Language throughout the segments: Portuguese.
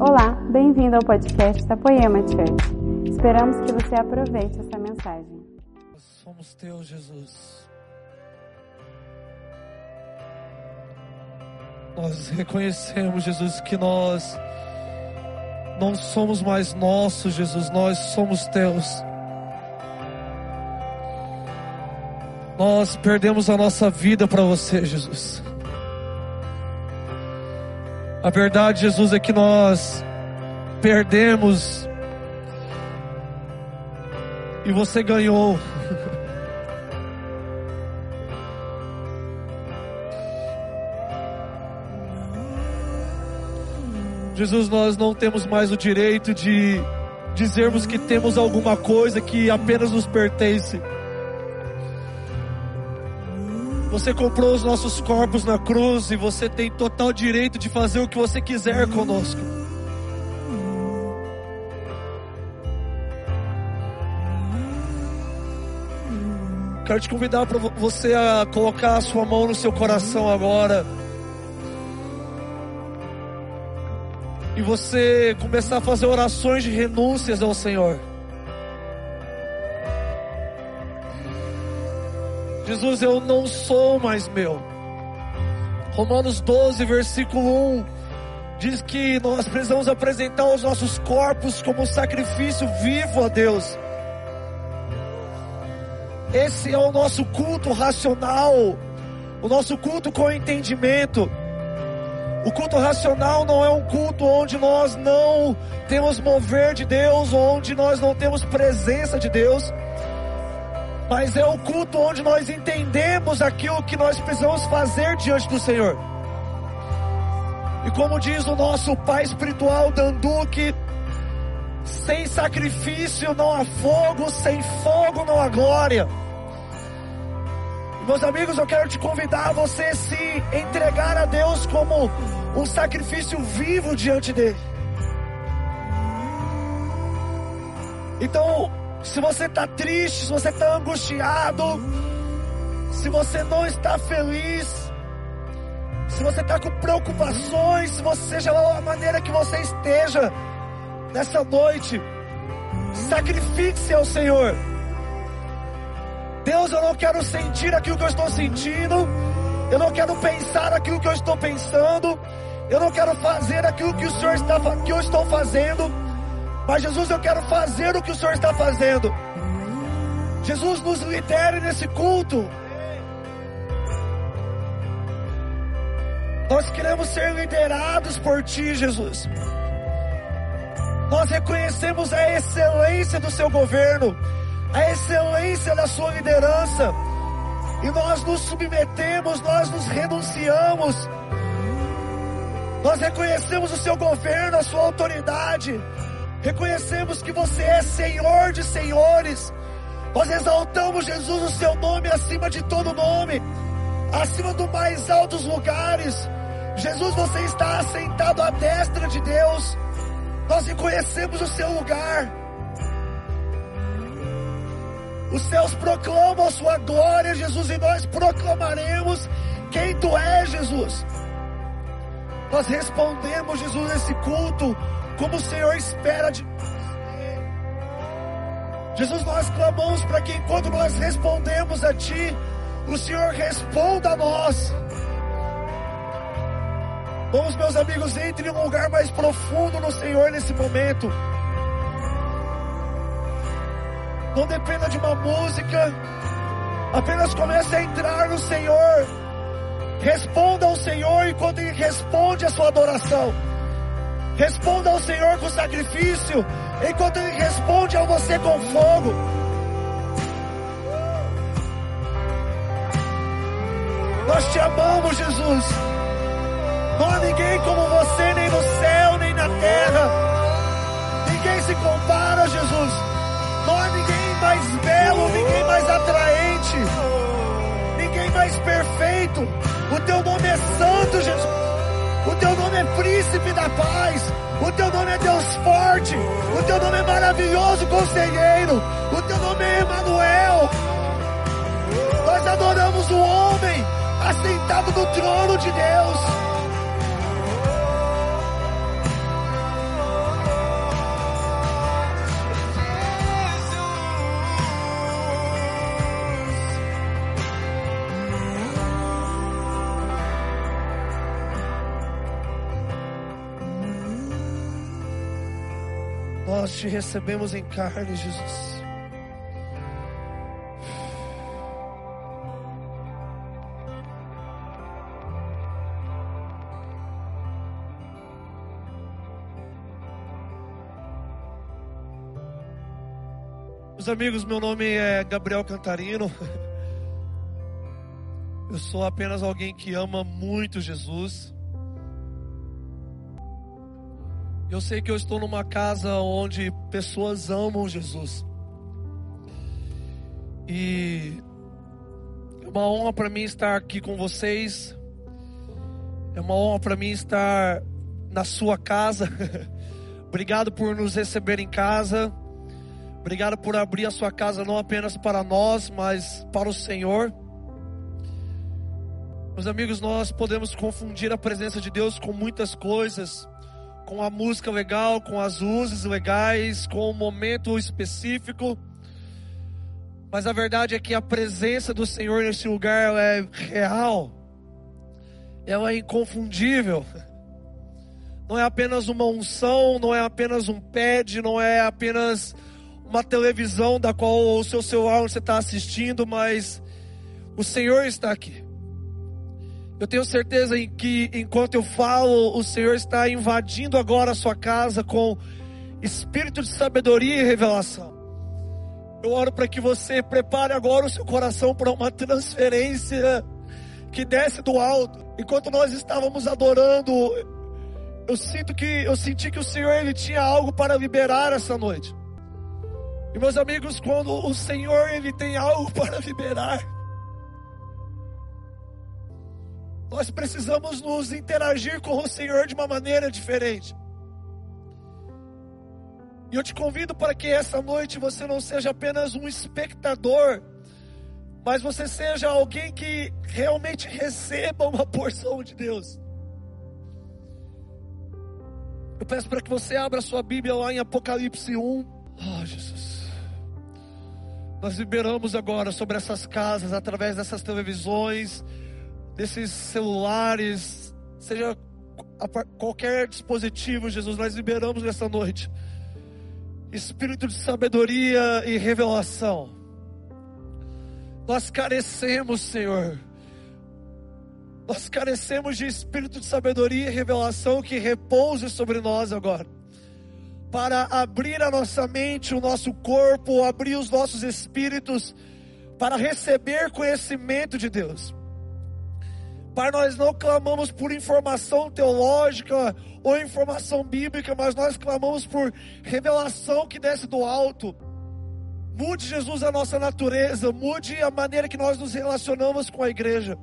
Olá, bem-vindo ao podcast da Poema Church. Esperamos que você aproveite essa mensagem. Nós somos teus, Jesus. Nós reconhecemos, Jesus, que nós não somos mais nossos, Jesus, nós somos teus. Nós perdemos a nossa vida para você, Jesus. A verdade, Jesus, é que nós perdemos e você ganhou. Jesus, nós não temos mais o direito de dizermos que temos alguma coisa que apenas nos pertence. Você comprou os nossos corpos na cruz e você tem total direito de fazer o que você quiser conosco. Quero te convidar para você a colocar a sua mão no seu coração agora. E você começar a fazer orações de renúncias ao Senhor. Jesus, eu não sou mais meu. Romanos 12, versículo 1 diz que nós precisamos apresentar os nossos corpos como sacrifício vivo a Deus. Esse é o nosso culto racional, o nosso culto com entendimento. O culto racional não é um culto onde nós não temos mover de Deus, onde nós não temos presença de Deus, mas é o culto onde nós entendemos aquilo que nós precisamos fazer diante do Senhor. E como diz o nosso pai espiritual Danduque, sem sacrifício não há fogo, sem fogo não há glória. Meus amigos, eu quero te convidar a você se entregar a Deus como um sacrifício vivo diante dele. Então, se você está triste, se você está angustiado, se você não está feliz, se você está com preocupações, se você seja lá a maneira que você esteja nessa noite, sacrifique-se ao Senhor. Deus, eu não quero sentir aquilo que eu estou sentindo, eu não quero pensar aquilo que eu estou pensando, eu não quero fazer aquilo que o Senhor está que eu estou fazendo, mas Jesus, eu quero fazer o que o Senhor está fazendo. Jesus, nos lidere nesse culto. Nós queremos ser liderados por Ti, Jesus. Nós reconhecemos a excelência do Seu governo, a excelência da Sua liderança, e nós nos submetemos, nós nos renunciamos, nós reconhecemos o Seu governo, a Sua autoridade, reconhecemos que Você é Senhor de senhores, nós exaltamos Jesus, o Seu nome acima de todo nome, acima do mais altos lugares. Jesus, você está assentado à destra de Deus. Nós reconhecemos o seu lugar. Os céus proclamam a sua glória, Jesus, e nós proclamaremos quem tu és, Jesus. Nós respondemos, Jesus, esse culto como o Senhor espera de Jesus, nós clamamos para que enquanto nós respondemos a Ti, o Senhor responda a nós. Vamos, meus amigos, entre em um lugar mais profundo no Senhor nesse momento. Não dependa de uma música. Apenas comece a entrar no Senhor. Responda ao Senhor enquanto Ele responde a sua adoração. Responda ao Senhor com sacrifício, enquanto Ele responde a você com fogo. Nós te amamos, Jesus. Não há ninguém como você, nem no céu, nem na terra. Ninguém se compara, Jesus. Não há ninguém mais belo, ninguém mais atraente, ninguém mais perfeito. O teu nome é santo, Jesus. O teu nome é príncipe da paz. O teu nome é Deus forte. O teu nome é maravilhoso conselheiro. O teu nome é Emanuel. Nós adoramos o homem assentado no trono de Deus. Te recebemos em carne, Jesus. Meus amigos, meu nome é Gabriel Cantarino. Eu sou apenas alguém que ama muito Jesus. Eu sei que eu estou numa casa onde pessoas amam Jesus. E é uma honra para mim estar aqui com vocês. É uma honra para mim estar na sua casa. Obrigado por nos receber em casa. Obrigado por abrir a sua casa não apenas para nós, mas para o Senhor. Meus amigos, nós podemos confundir a presença de Deus com muitas coisas com a música legal, com as luzes legais, com o momento específico. Mas a verdade é que a presença do Senhor nesse lugar é real. Ela é inconfundível. Não é apenas uma unção, não é apenas um pad, não é apenas uma televisão da qual o seu celular você está assistindo, mas o Senhor está aqui. Eu tenho certeza em que enquanto eu falo, o Senhor está invadindo agora a sua casa com espírito de sabedoria e revelação. Eu oro para que você prepare agora o seu coração para uma transferência que desce do alto. Enquanto nós estávamos adorando, eu sinto que eu senti que o Senhor ele tinha algo para liberar essa noite. E meus amigos, quando o Senhor ele tem algo para liberar, Nós precisamos nos interagir com o Senhor de uma maneira diferente. E eu te convido para que essa noite você não seja apenas um espectador, mas você seja alguém que realmente receba uma porção de Deus. Eu peço para que você abra sua Bíblia lá em Apocalipse 1. Oh, Jesus. Nós liberamos agora sobre essas casas, através dessas televisões, desses celulares, seja qualquer dispositivo, Jesus, nós liberamos nessa noite. Espírito de sabedoria e revelação. Nós carecemos, Senhor. Nós carecemos de espírito de sabedoria e revelação que repouse sobre nós agora. Para abrir a nossa mente, o nosso corpo, abrir os nossos espíritos, para receber conhecimento de Deus. Pai, nós não clamamos por informação teológica ou informação bíblica, mas nós clamamos por revelação que desce do alto. Mude, Jesus, a nossa natureza, mude a maneira que nós nos relacionamos com a igreja.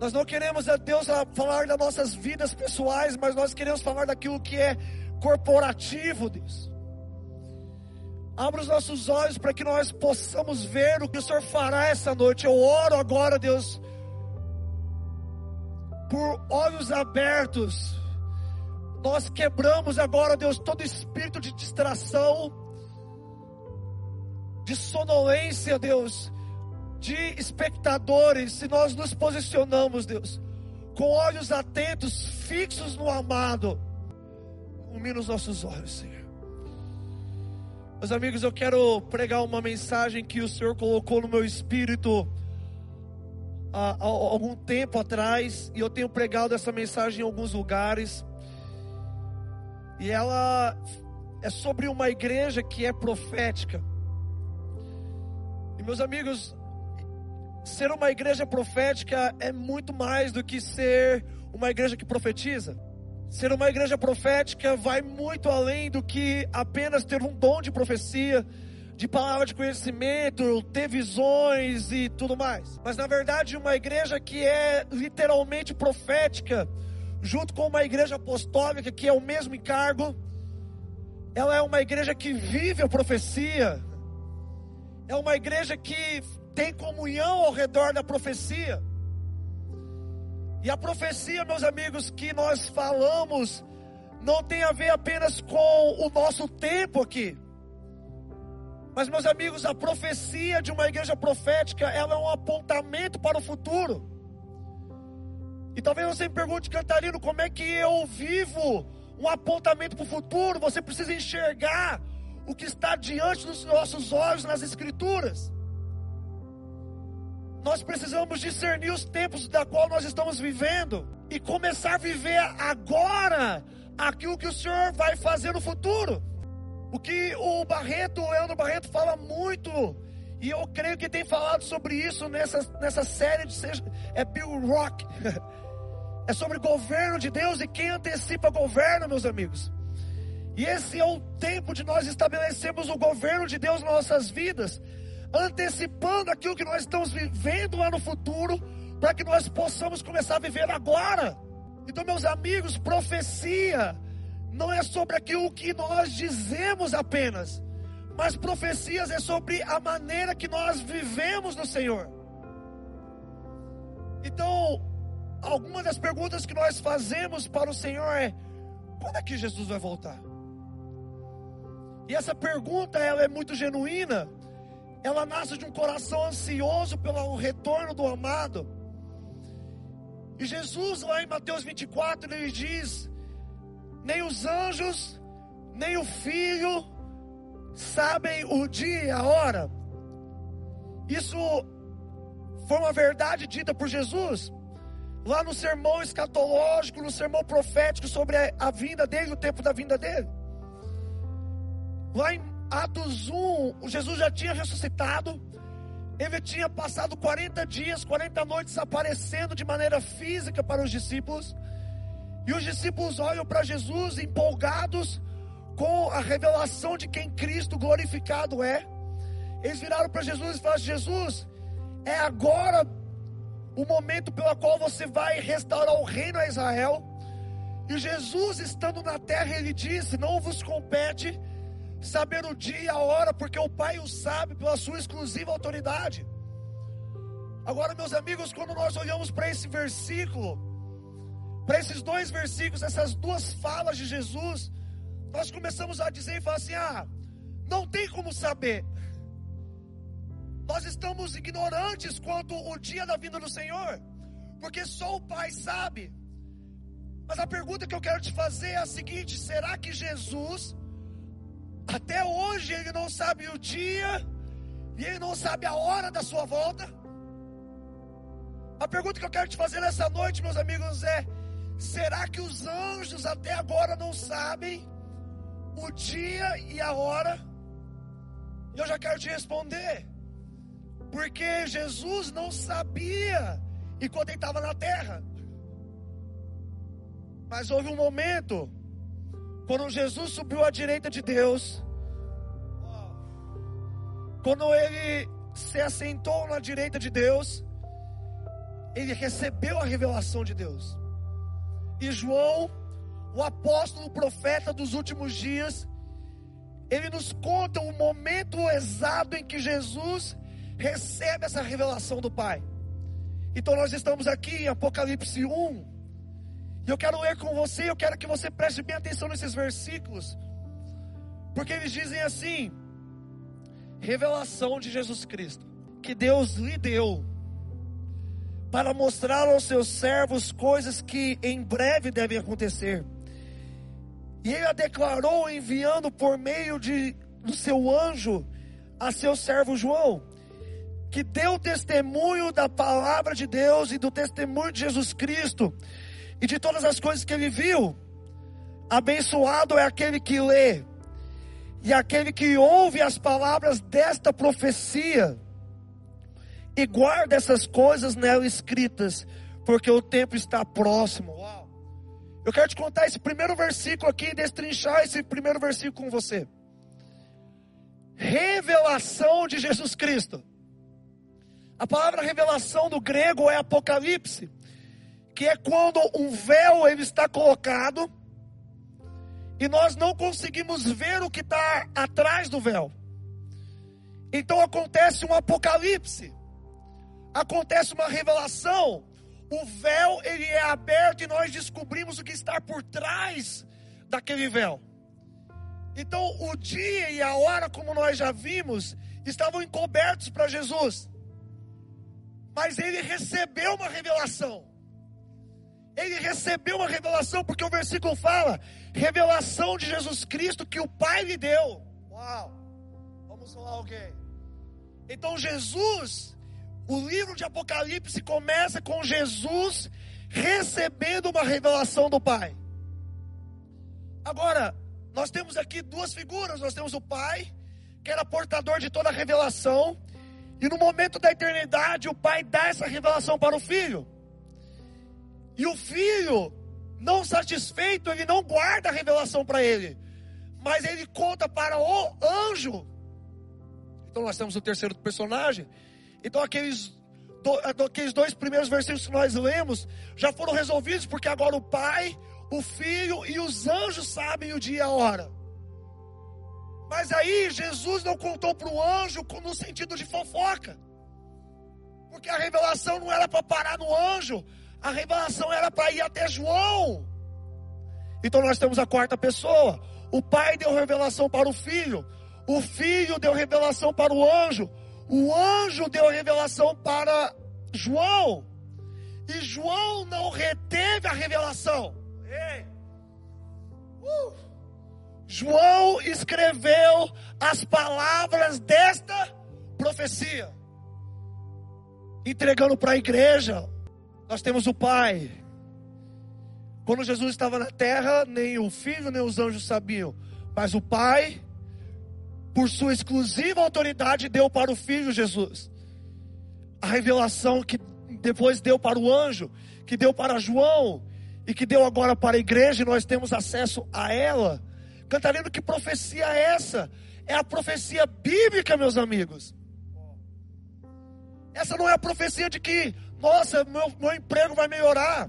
Nós não queremos, a Deus, falar das nossas vidas pessoais, mas nós queremos falar daquilo que é corporativo, Deus. Abra os nossos olhos para que nós possamos ver o que o Senhor fará essa noite. Eu oro agora, Deus por olhos abertos. Nós quebramos agora, Deus, todo espírito de distração, de sonolência, Deus, de espectadores, se nós nos posicionamos, Deus, com olhos atentos, fixos no amado. Ilumina os nossos olhos, Senhor. Meus amigos, eu quero pregar uma mensagem que o Senhor colocou no meu espírito há, há algum tempo atrás e eu tenho pregado essa mensagem em alguns lugares. E ela é sobre uma igreja que é profética. E meus amigos, ser uma igreja profética é muito mais do que ser uma igreja que profetiza. Ser uma igreja profética vai muito além do que apenas ter um dom de profecia de palavra de conhecimento, ter visões e tudo mais. Mas na verdade, uma igreja que é literalmente profética, junto com uma igreja apostólica, que é o mesmo encargo, ela é uma igreja que vive a profecia, é uma igreja que tem comunhão ao redor da profecia. E a profecia, meus amigos, que nós falamos, não tem a ver apenas com o nosso tempo aqui. Mas, meus amigos, a profecia de uma igreja profética, ela é um apontamento para o futuro. E talvez você me pergunte, Cantarino, como é que eu vivo um apontamento para o futuro, você precisa enxergar o que está diante dos nossos olhos nas Escrituras. Nós precisamos discernir os tempos da qual nós estamos vivendo e começar a viver agora aquilo que o Senhor vai fazer no futuro. O que o Barreto, o Leandro Barreto fala muito, e eu creio que tem falado sobre isso nessa, nessa série de é Bill Rock. É sobre governo de Deus e quem antecipa governo, meus amigos. E esse é o tempo de nós estabelecermos o governo de Deus nas nossas vidas, antecipando aquilo que nós estamos vivendo lá no futuro, para que nós possamos começar a viver agora. Então, meus amigos, profecia não é sobre aquilo que nós dizemos apenas, mas profecias é sobre a maneira que nós vivemos no Senhor. Então, algumas das perguntas que nós fazemos para o Senhor é: quando é que Jesus vai voltar? E essa pergunta ela é muito genuína. Ela nasce de um coração ansioso pelo retorno do amado. E Jesus, lá em Mateus 24, ele diz: Nem os anjos, nem o filho sabem o dia a hora. Isso foi uma verdade dita por Jesus lá no sermão escatológico, no sermão profético sobre a, vinda dele, o tempo da vinda dele. Lá em Atos 1, Jesus já tinha ressuscitado, ele tinha passado 40 dias, 40 noites aparecendo de maneira física para os discípulos, e os discípulos olham para Jesus empolgados com a revelação de quem Cristo glorificado é. Eles viraram para Jesus e falaram: Jesus, é agora o momento pelo qual você vai restaurar o reino a Israel. E Jesus, estando na terra, ele disse: Não vos compete saber o dia e a hora, porque o Pai o sabe pela sua exclusiva autoridade. Agora, meus amigos, quando nós olhamos para esse versículo, para esses dois versículos, essas duas falas de Jesus, nós começamos a dizer e falar assim: ah, não tem como saber. Nós estamos ignorantes quanto o dia da vinda do Senhor, porque só o Pai sabe. Mas a pergunta que eu quero te fazer é a seguinte: será que Jesus, até hoje, ele não sabe o dia e ele não sabe a hora da sua volta? A pergunta que eu quero te fazer nessa noite, meus amigos, é: será que os anjos até agora não sabem o dia e a hora? Eu já quero te responder. Porque Jesus não sabia enquanto ele estava na terra. Mas houve um momento, quando Jesus subiu à direita de Deus, quando ele se assentou na direita de Deus, ele recebeu a revelação de Deus. E João, o apóstolo, o profeta dos últimos dias, ele nos conta o momento exato em que Jesus recebe essa revelação do Pai. Então nós estamos aqui em Apocalipse 1. E eu quero ler com você, eu quero que você preste bem atenção nesses versículos. Porque eles dizem assim: revelação de Jesus Cristo, que Deus lhe deu para mostrar aos seus servos coisas que em breve devem acontecer. E ele a declarou enviando por meio de, do seu anjo a seu servo João que deu testemunho da palavra de Deus e do testemunho de Jesus Cristo e de todas as coisas que ele viu. Abençoado é aquele que lê e aquele que ouve as palavras desta profecia e guarda essas coisas nela escritas, porque o tempo está próximo. Uau. Eu quero te contar esse primeiro versículo aqui destrinchar esse primeiro versículo com você. Revelação de Jesus Cristo. A palavra revelação do grego é apocalipse, que é quando um véu ele está colocado e nós não conseguimos ver o que está atrás do véu. Então acontece um apocalipse, acontece uma revelação. O véu ele é aberto e nós descobrimos o que está por trás daquele véu. Então o dia e a hora, como nós já vimos, estavam encobertos para Jesus mas ele recebeu uma revelação. Ele recebeu uma revelação, porque o versículo fala: revelação de Jesus Cristo que o Pai lhe deu. Uau! Vamos falar alguém. Então, Jesus, o livro de Apocalipse começa com Jesus recebendo uma revelação do Pai. Agora, nós temos aqui duas figuras: nós temos o Pai, que era portador de toda a revelação, e no momento da eternidade, o Pai dá essa revelação para o Filho. E o filho, não satisfeito, ele não guarda a revelação para ele, mas ele conta para o anjo. Então nós temos o terceiro personagem. Então aqueles, do, aqueles dois primeiros versículos que nós lemos já foram resolvidos, porque agora o pai, o filho e os anjos sabem o dia e a hora. Mas aí Jesus não contou para o anjo no sentido de fofoca. Porque a revelação não era para parar no anjo, a revelação era para ir até João. Então nós temos a quarta pessoa. O pai deu revelação para o filho. O filho deu revelação para o anjo. O anjo deu revelação para João. E João não reteve a revelação. Uh. João escreveu as palavras desta profecia, entregando para a igreja nós temos o Pai. Quando Jesus estava na terra, nem o Filho nem os anjos sabiam, mas o Pai, por sua exclusiva autoridade, deu para o Filho Jesus a revelação que depois deu para o anjo, que deu para João e que deu agora para a igreja, e nós temos acesso a ela. Cantarino, que profecia é essa? É a profecia bíblica, meus amigos. Essa não é a profecia de que nossa, meu, meu emprego vai melhorar.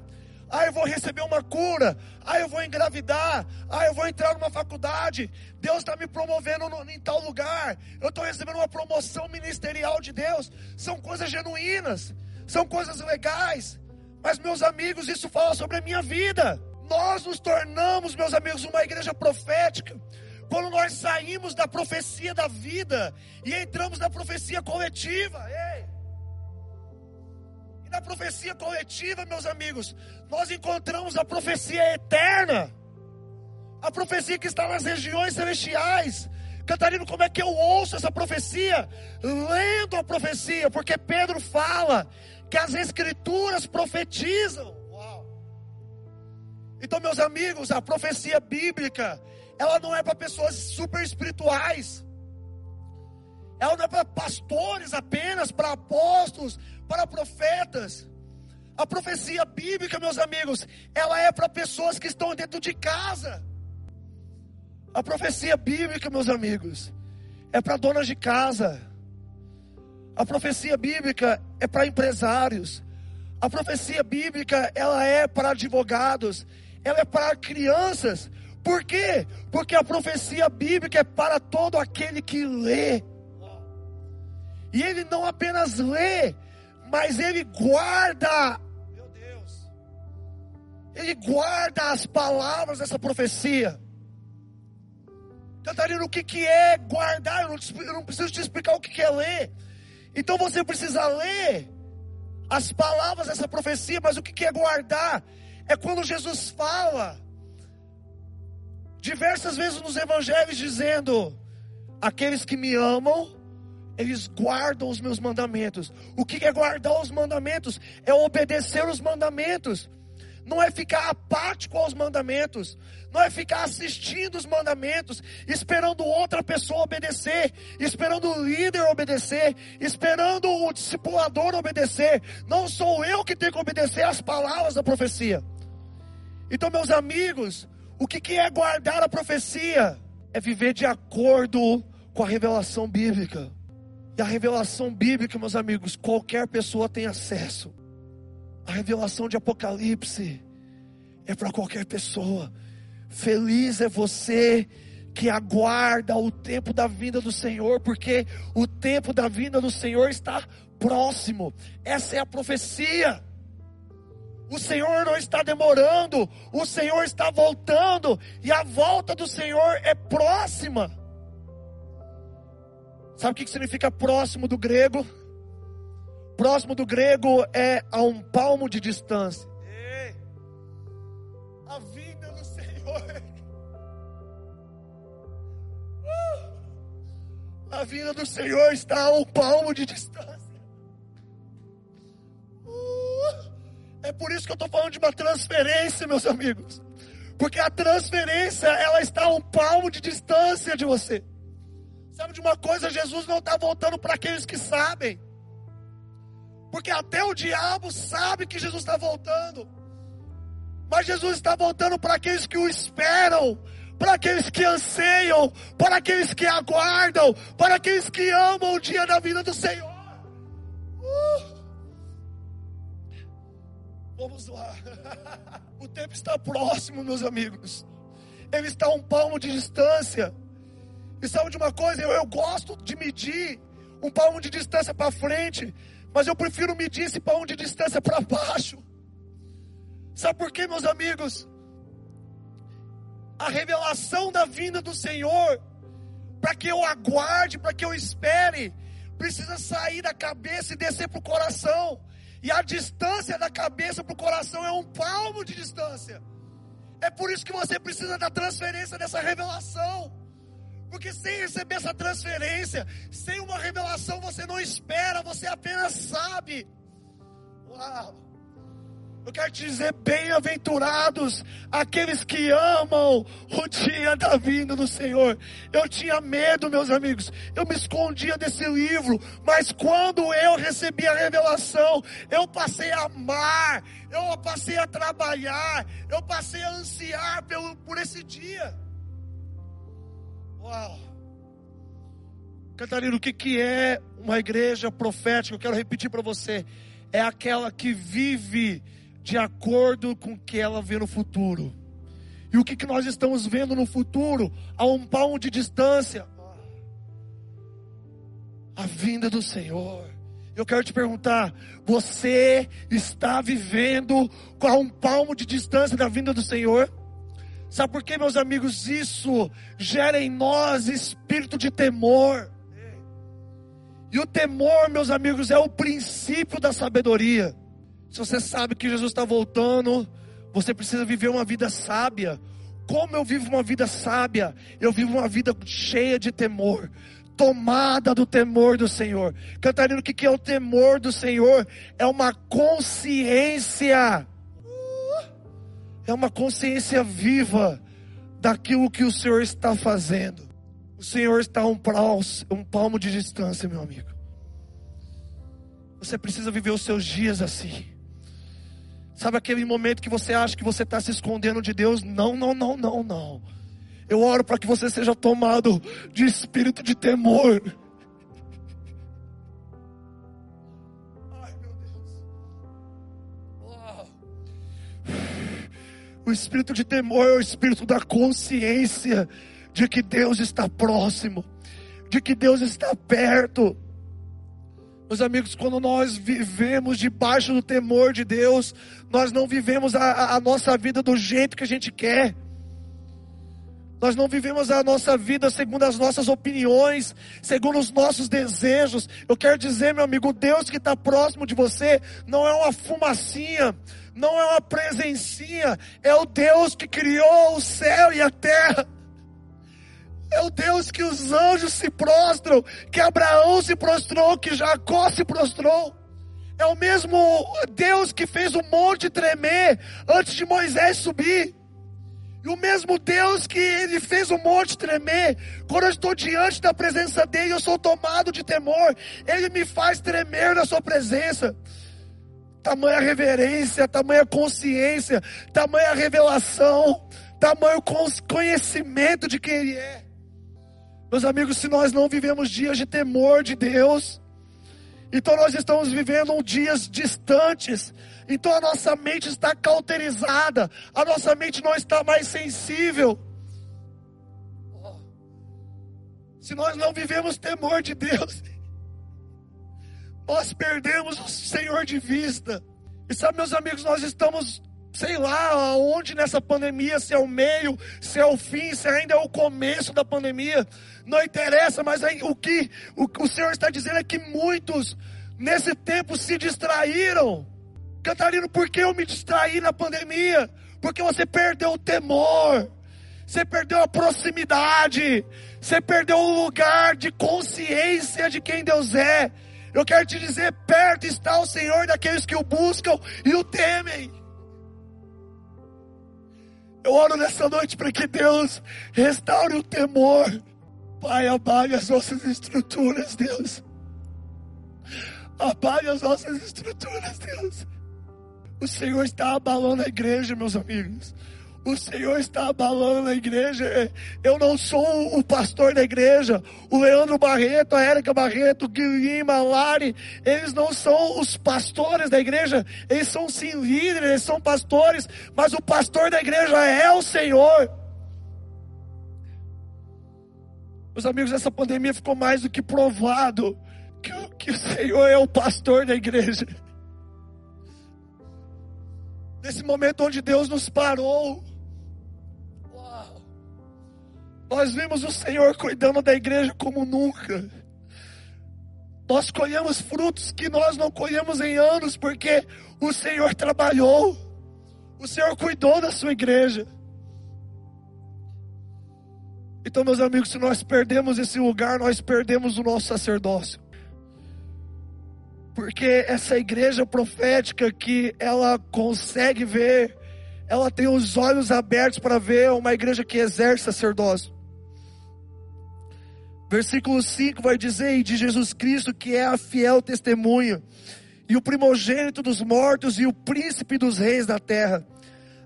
Ah, eu vou receber uma cura. Ah, eu vou engravidar. Ah, eu vou entrar numa faculdade. Deus está me promovendo no, em tal lugar. Eu estou recebendo uma promoção ministerial de Deus. São coisas genuínas. São coisas legais. Mas, meus amigos, isso fala sobre a minha vida. Nós nos tornamos, meus amigos, uma igreja profética. Quando nós saímos da profecia da vida e entramos na profecia coletiva. Ei! Na profecia coletiva, meus amigos, nós encontramos a profecia eterna, a profecia que está nas regiões celestiais. Catarina, como é que eu ouço essa profecia? Lendo a profecia, porque Pedro fala que as escrituras profetizam. Uau. Então, meus amigos, a profecia bíblica, ela não é para pessoas super espirituais. Ela não é para pastores apenas, para apóstolos, para profetas. A profecia bíblica, meus amigos, ela é para pessoas que estão dentro de casa. A profecia bíblica, meus amigos, é para donas de casa. A profecia bíblica é para empresários. A profecia bíblica, ela é para advogados. Ela é para crianças. Por quê? Porque a profecia bíblica é para todo aquele que lê. E ele não apenas lê, mas ele guarda. Meu Deus. Ele guarda as palavras dessa profecia. Catarina, o que, que é guardar? Eu não, eu não preciso te explicar o que, que é ler. Então você precisa ler as palavras dessa profecia, mas o que, que é guardar? É quando Jesus fala, diversas vezes nos evangelhos, dizendo: Aqueles que me amam, eles guardam os meus mandamentos. O que é guardar os mandamentos? É obedecer os mandamentos. Não é ficar apático aos mandamentos, não é ficar assistindo os mandamentos, esperando outra pessoa obedecer, esperando o líder obedecer, esperando o discipulador obedecer. Não sou eu que tenho que obedecer às palavras da profecia. Então, meus amigos, o que é guardar a profecia? É viver de acordo com a revelação bíblica. E a revelação bíblica, meus amigos, qualquer pessoa tem acesso. A revelação de Apocalipse é para qualquer pessoa. Feliz é você que aguarda o tempo da vinda do Senhor, porque o tempo da vinda do Senhor está próximo. Essa é a profecia. O Senhor não está demorando, o Senhor está voltando, e a volta do Senhor é próxima. Sabe o que significa próximo do grego? Próximo do grego é a um palmo de distância. A vinda do Senhor. Uh! A vinda do Senhor está a um palmo de distância. Uh! É por isso que eu estou falando de uma transferência, meus amigos. Porque a transferência, ela está a um palmo de distância de você. Sabe de uma coisa? Jesus não está voltando para aqueles que sabem. Porque até o diabo sabe que Jesus está voltando. Mas Jesus está voltando para aqueles que o esperam, para aqueles que anseiam, para aqueles que aguardam, para aqueles que amam o dia da vida do Senhor. Uh! Vamos lá. O tempo está próximo, meus amigos. Ele está a um palmo de distância. E sabe de uma coisa? Eu, eu gosto de medir um palmo de distância para frente, mas eu prefiro medir esse palmo de distância para baixo. Sabe por quê, meus amigos? A revelação da vinda do Senhor, para que eu aguarde, para que eu espere, precisa sair da cabeça e descer para o coração. E a distância da cabeça para o coração é um palmo de distância. É por isso que você precisa da transferência dessa revelação. Porque sem receber essa transferência, sem uma revelação, você não espera, você apenas sabe. Uau! Eu quero te dizer, bem-aventurados aqueles que amam o dia da vinda do Senhor. Eu tinha medo, meus amigos, eu me escondia desse livro, mas quando eu recebi a revelação, eu passei a amar, eu passei a trabalhar, eu passei a ansiar pelo, por esse dia. Uau! Catarina, o que, que é uma igreja profética? Eu quero repetir para você. É aquela que vive de acordo com o que ela vê no futuro. E o que, que nós estamos vendo no futuro, a um palmo de distância? A vinda do Senhor. Eu quero te perguntar: você está vivendo com um palmo de distância da vinda do Senhor? Sabe por quê, meus amigos? Isso gera em nós espírito de temor. E o temor, meus amigos, é o princípio da sabedoria. Se você sabe que Jesus está voltando, você precisa viver uma vida sábia. Como eu vivo uma vida sábia? Eu vivo uma vida cheia de temor, tomada do temor do Senhor. Cantarino, o que é o temor do Senhor? É uma consciência, é uma consciência viva daquilo que o Senhor está fazendo. O Senhor está a um palmo de distância, meu amigo. Você precisa viver os seus dias assim. Sabe aquele momento que você acha que você está se escondendo de Deus? Não, não, não, não, não. Eu oro para que você seja tomado de espírito de temor. O espírito de temor é o espírito da consciência de que Deus está próximo, de que Deus está perto. Meus amigos, quando nós vivemos debaixo do temor de Deus, nós não vivemos a, a nossa vida do jeito que a gente quer. Nós não vivemos a nossa vida segundo as nossas opiniões, segundo os nossos desejos. Eu quero dizer, meu amigo, Deus que está próximo de você não é uma fumacinha, não é uma presencinha, é o Deus que criou o céu e a terra. É o Deus que os anjos se prostram, que Abraão se prostrou, que Jacó se prostrou. É o mesmo Deus que fez o monte tremer antes de Moisés subir. E o mesmo Deus que ele fez o monte tremer, quando eu estou diante da presença dele, eu sou tomado de temor. Ele me faz tremer na sua presença. Tamanha reverência, tamanha consciência, tamanha revelação, tamanho conhecimento de quem ele é. Meus amigos, se nós não vivemos dias de temor de Deus, então nós estamos vivendo dias distantes. Então a nossa mente está cauterizada, a nossa mente não está mais sensível. Se nós não vivemos temor de Deus, nós perdemos o Senhor de vista. E sabe, meus amigos, nós estamos sei lá aonde nessa pandemia, se é o meio, se é o fim, se ainda é o começo da pandemia, não interessa, mas aí, o que o, o Senhor está dizendo é que muitos nesse tempo se distraíram. Catarino, por que eu me distraí na pandemia? porque você perdeu o temor, você perdeu a proximidade, você perdeu o lugar de consciência de quem Deus é. Eu quero te dizer: perto está o Senhor daqueles que o buscam e o temem. Eu oro nessa noite para que Deus restaure o temor. Pai, abale as nossas estruturas, Deus. Abale as nossas estruturas, Deus. O Senhor está abalando a igreja, meus amigos. O Senhor está abalando a igreja. Eu não sou o pastor da igreja. O Leandro Barreto, a Érica Barreto, o Guilherme, a Lari, eles não são os pastores da igreja. Eles são sim líderes, eles são pastores. Mas o pastor da igreja é o Senhor. Meus amigos, essa pandemia ficou mais do que provado que, que o Senhor é o pastor da igreja. Nesse momento onde Deus nos parou, nós vimos o Senhor cuidando da igreja como nunca. Nós colhemos frutos que nós não colhemos em anos, porque o Senhor trabalhou, o Senhor cuidou da sua igreja. Então, meus amigos, se nós perdemos esse lugar, nós perdemos o nosso sacerdócio. Porque essa igreja profética que ela consegue ver, ela tem os olhos abertos para ver uma igreja que exerce sacerdócio. Versículo 5 vai dizer: de Jesus Cristo, que é a fiel testemunha, e o primogênito dos mortos e o príncipe dos reis da terra.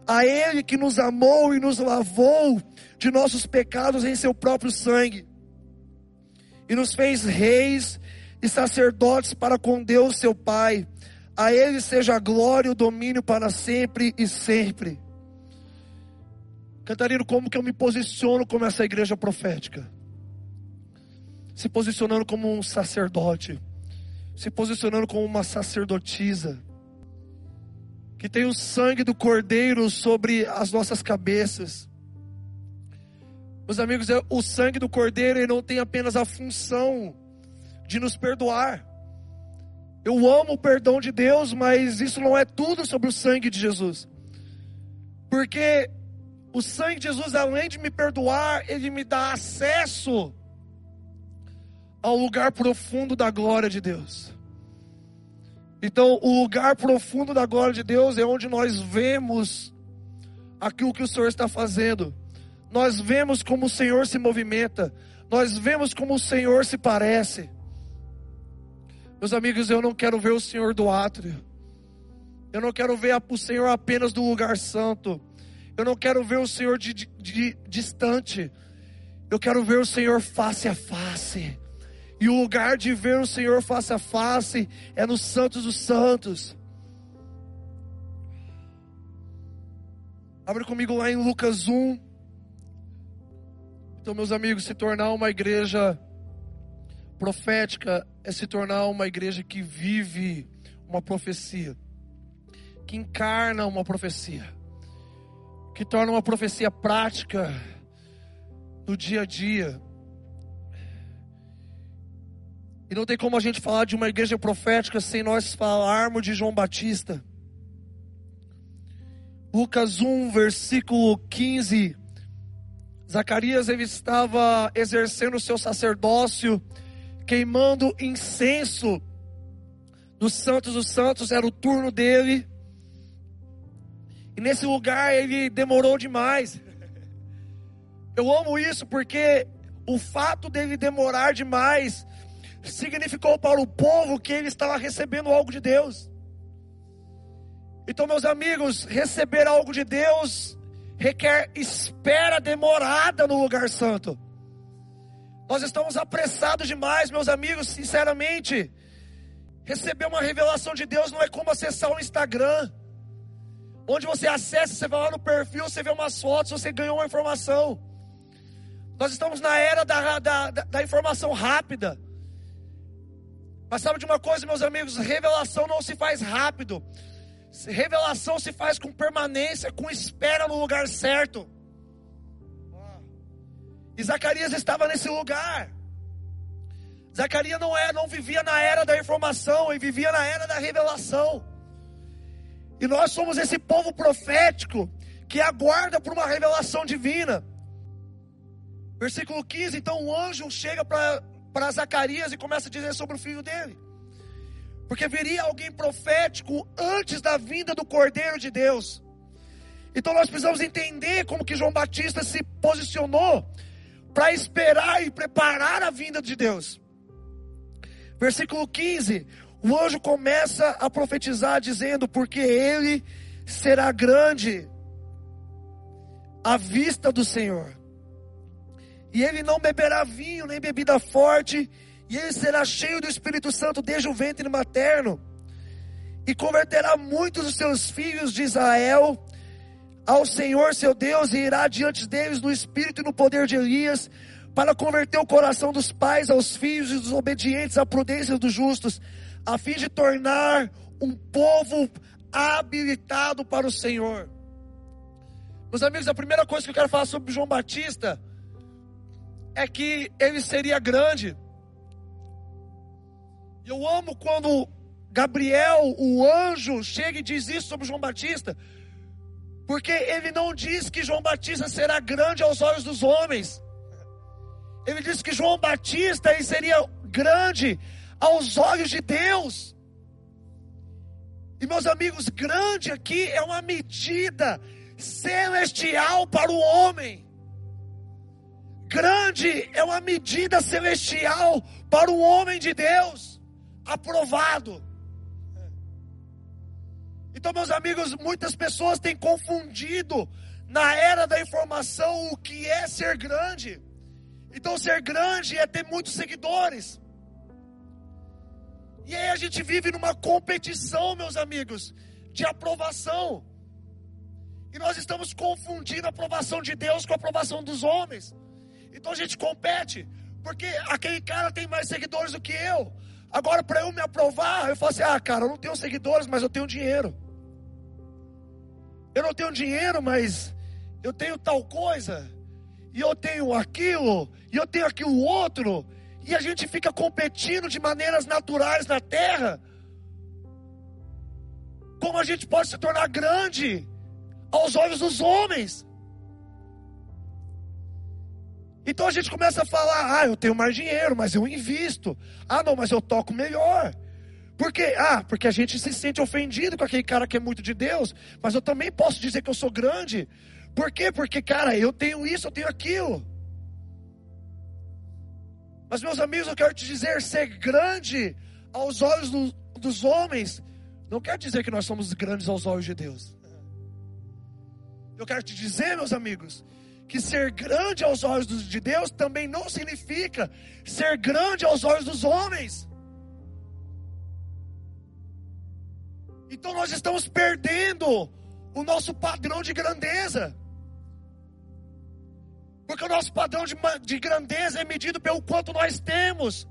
A Ele que nos amou e nos lavou de nossos pecados em seu próprio sangue, e nos fez reis e sacerdotes para com Deus seu Pai. A Ele seja a glória e o domínio para sempre e sempre. Cantarino, como que eu me posiciono como essa igreja profética? se posicionando como um sacerdote, se posicionando como uma sacerdotisa, que tem o sangue do Cordeiro sobre as nossas cabeças. Meus amigos, é, o sangue do Cordeiro ele não tem apenas a função de nos perdoar. Eu amo o perdão de Deus, mas isso não é tudo sobre o sangue de Jesus. Porque o sangue de Jesus, além de me perdoar, ele me dá acesso ao lugar profundo da glória de Deus. Então, o lugar profundo da glória de Deus é onde nós vemos aquilo que o Senhor está fazendo. Nós vemos como o Senhor se movimenta. Nós vemos como o Senhor se parece. Meus amigos, eu não quero ver o Senhor do átrio. Eu não quero ver o Senhor apenas do lugar santo. Eu não quero ver o Senhor de, de, de distante. Eu quero ver o Senhor face a face. E o lugar de ver o Senhor face a face é nos Santos dos Santos. Abre comigo lá em Lucas 1. Então, meus amigos, se tornar uma igreja profética é se tornar uma igreja que vive uma profecia, que encarna uma profecia, que torna uma profecia prática no dia a dia. E não tem como a gente falar de uma igreja profética sem nós falarmos de João Batista. Lucas 1, versículo 15. Zacarias ele estava exercendo o seu sacerdócio, queimando incenso dos santos dos santos, era o turno dele. E nesse lugar ele demorou demais. Eu amo isso porque o fato dele demorar demais significou para o povo que ele estava recebendo algo de Deus. Então, meus amigos, receber algo de Deus requer espera demorada no lugar santo. Nós estamos apressados demais, meus amigos, sinceramente. Receber uma revelação de Deus não é como acessar o Instagram. Onde você acessa, você vai lá no perfil, você vê umas fotos, você ganhou uma informação. Nós estamos na era da, da, da, da informação rápida. Mas sabe de uma coisa, meus amigos? Revelação não se faz rápido. Revelação se faz com permanência, com espera no lugar certo. E Zacarias estava nesse lugar. Zacarias não é, não vivia na era da informação, ele vivia na era da revelação. E nós somos esse povo profético que aguarda por uma revelação divina. Versículo 15: então o anjo chega para Zacarias e começa a dizer sobre o filho dele. Porque viria alguém profético antes da vinda do Cordeiro de Deus. Então nós precisamos entender como que João Batista se posicionou para esperar e preparar a vinda de Deus. Versículo 15: o anjo começa a profetizar, dizendo: Porque ele será grande à vista do Senhor, e ele não beberá vinho nem bebida forte, e ele será cheio do Espírito Santo desde o ventre materno, e converterá muitos dos seus filhos de Israel ao Senhor seu Deus, e irá diante deles no espírito e no poder de Elias, para converter o coração dos pais aos filhos e dos obedientes à prudência dos justos a fim de tornar um povo habilitado para o Senhor. Meus amigos, a primeira coisa que eu quero falar sobre João Batista é que ele seria grande. Eu amo quando Gabriel, o anjo, chega e diz isso sobre João Batista, porque ele não diz que João Batista será grande aos olhos dos homens. Ele diz que João Batista ele seria grande aos olhos de Deus. E meus amigos, grande aqui é uma medida celestial para o homem. Grande é uma medida celestial para o homem de Deus, aprovado. Então, meus amigos, muitas pessoas têm confundido na era da informação o que é ser grande. Então, ser grande é ter muitos seguidores. E aí a gente vive numa competição, meus amigos, de aprovação. E nós estamos confundindo a aprovação de Deus com a aprovação dos homens. Então a gente compete, porque aquele cara tem mais seguidores do que eu. Agora, para eu me aprovar, eu falo assim: ah, cara, eu não tenho seguidores, mas eu tenho dinheiro. Eu não tenho dinheiro, mas eu tenho tal coisa. E eu tenho aquilo, e eu tenho aquilo outro e a gente fica competindo de maneiras naturais na terra, como a gente pode se tornar grande aos olhos dos homens. Então a gente começa a falar: ah, eu tenho mais dinheiro, mas eu invisto. Ah, não, mas eu toco melhor. Por quê? Ah, porque a gente se sente ofendido com aquele cara que é muito de Deus, mas eu também posso dizer que eu sou grande. Por quê? Porque, cara, eu tenho isso, eu tenho aquilo. Mas, meus amigos, eu quero te dizer: ser grande aos olhos do, dos homens não quer dizer que nós somos grandes aos olhos de Deus. Eu quero te dizer, meus amigos, que ser grande aos olhos de Deus também não significa ser grande aos olhos dos homens. Então nós estamos perdendo o nosso padrão de grandeza. Porque o nosso padrão de, de grandeza é medido pelo quanto nós temos.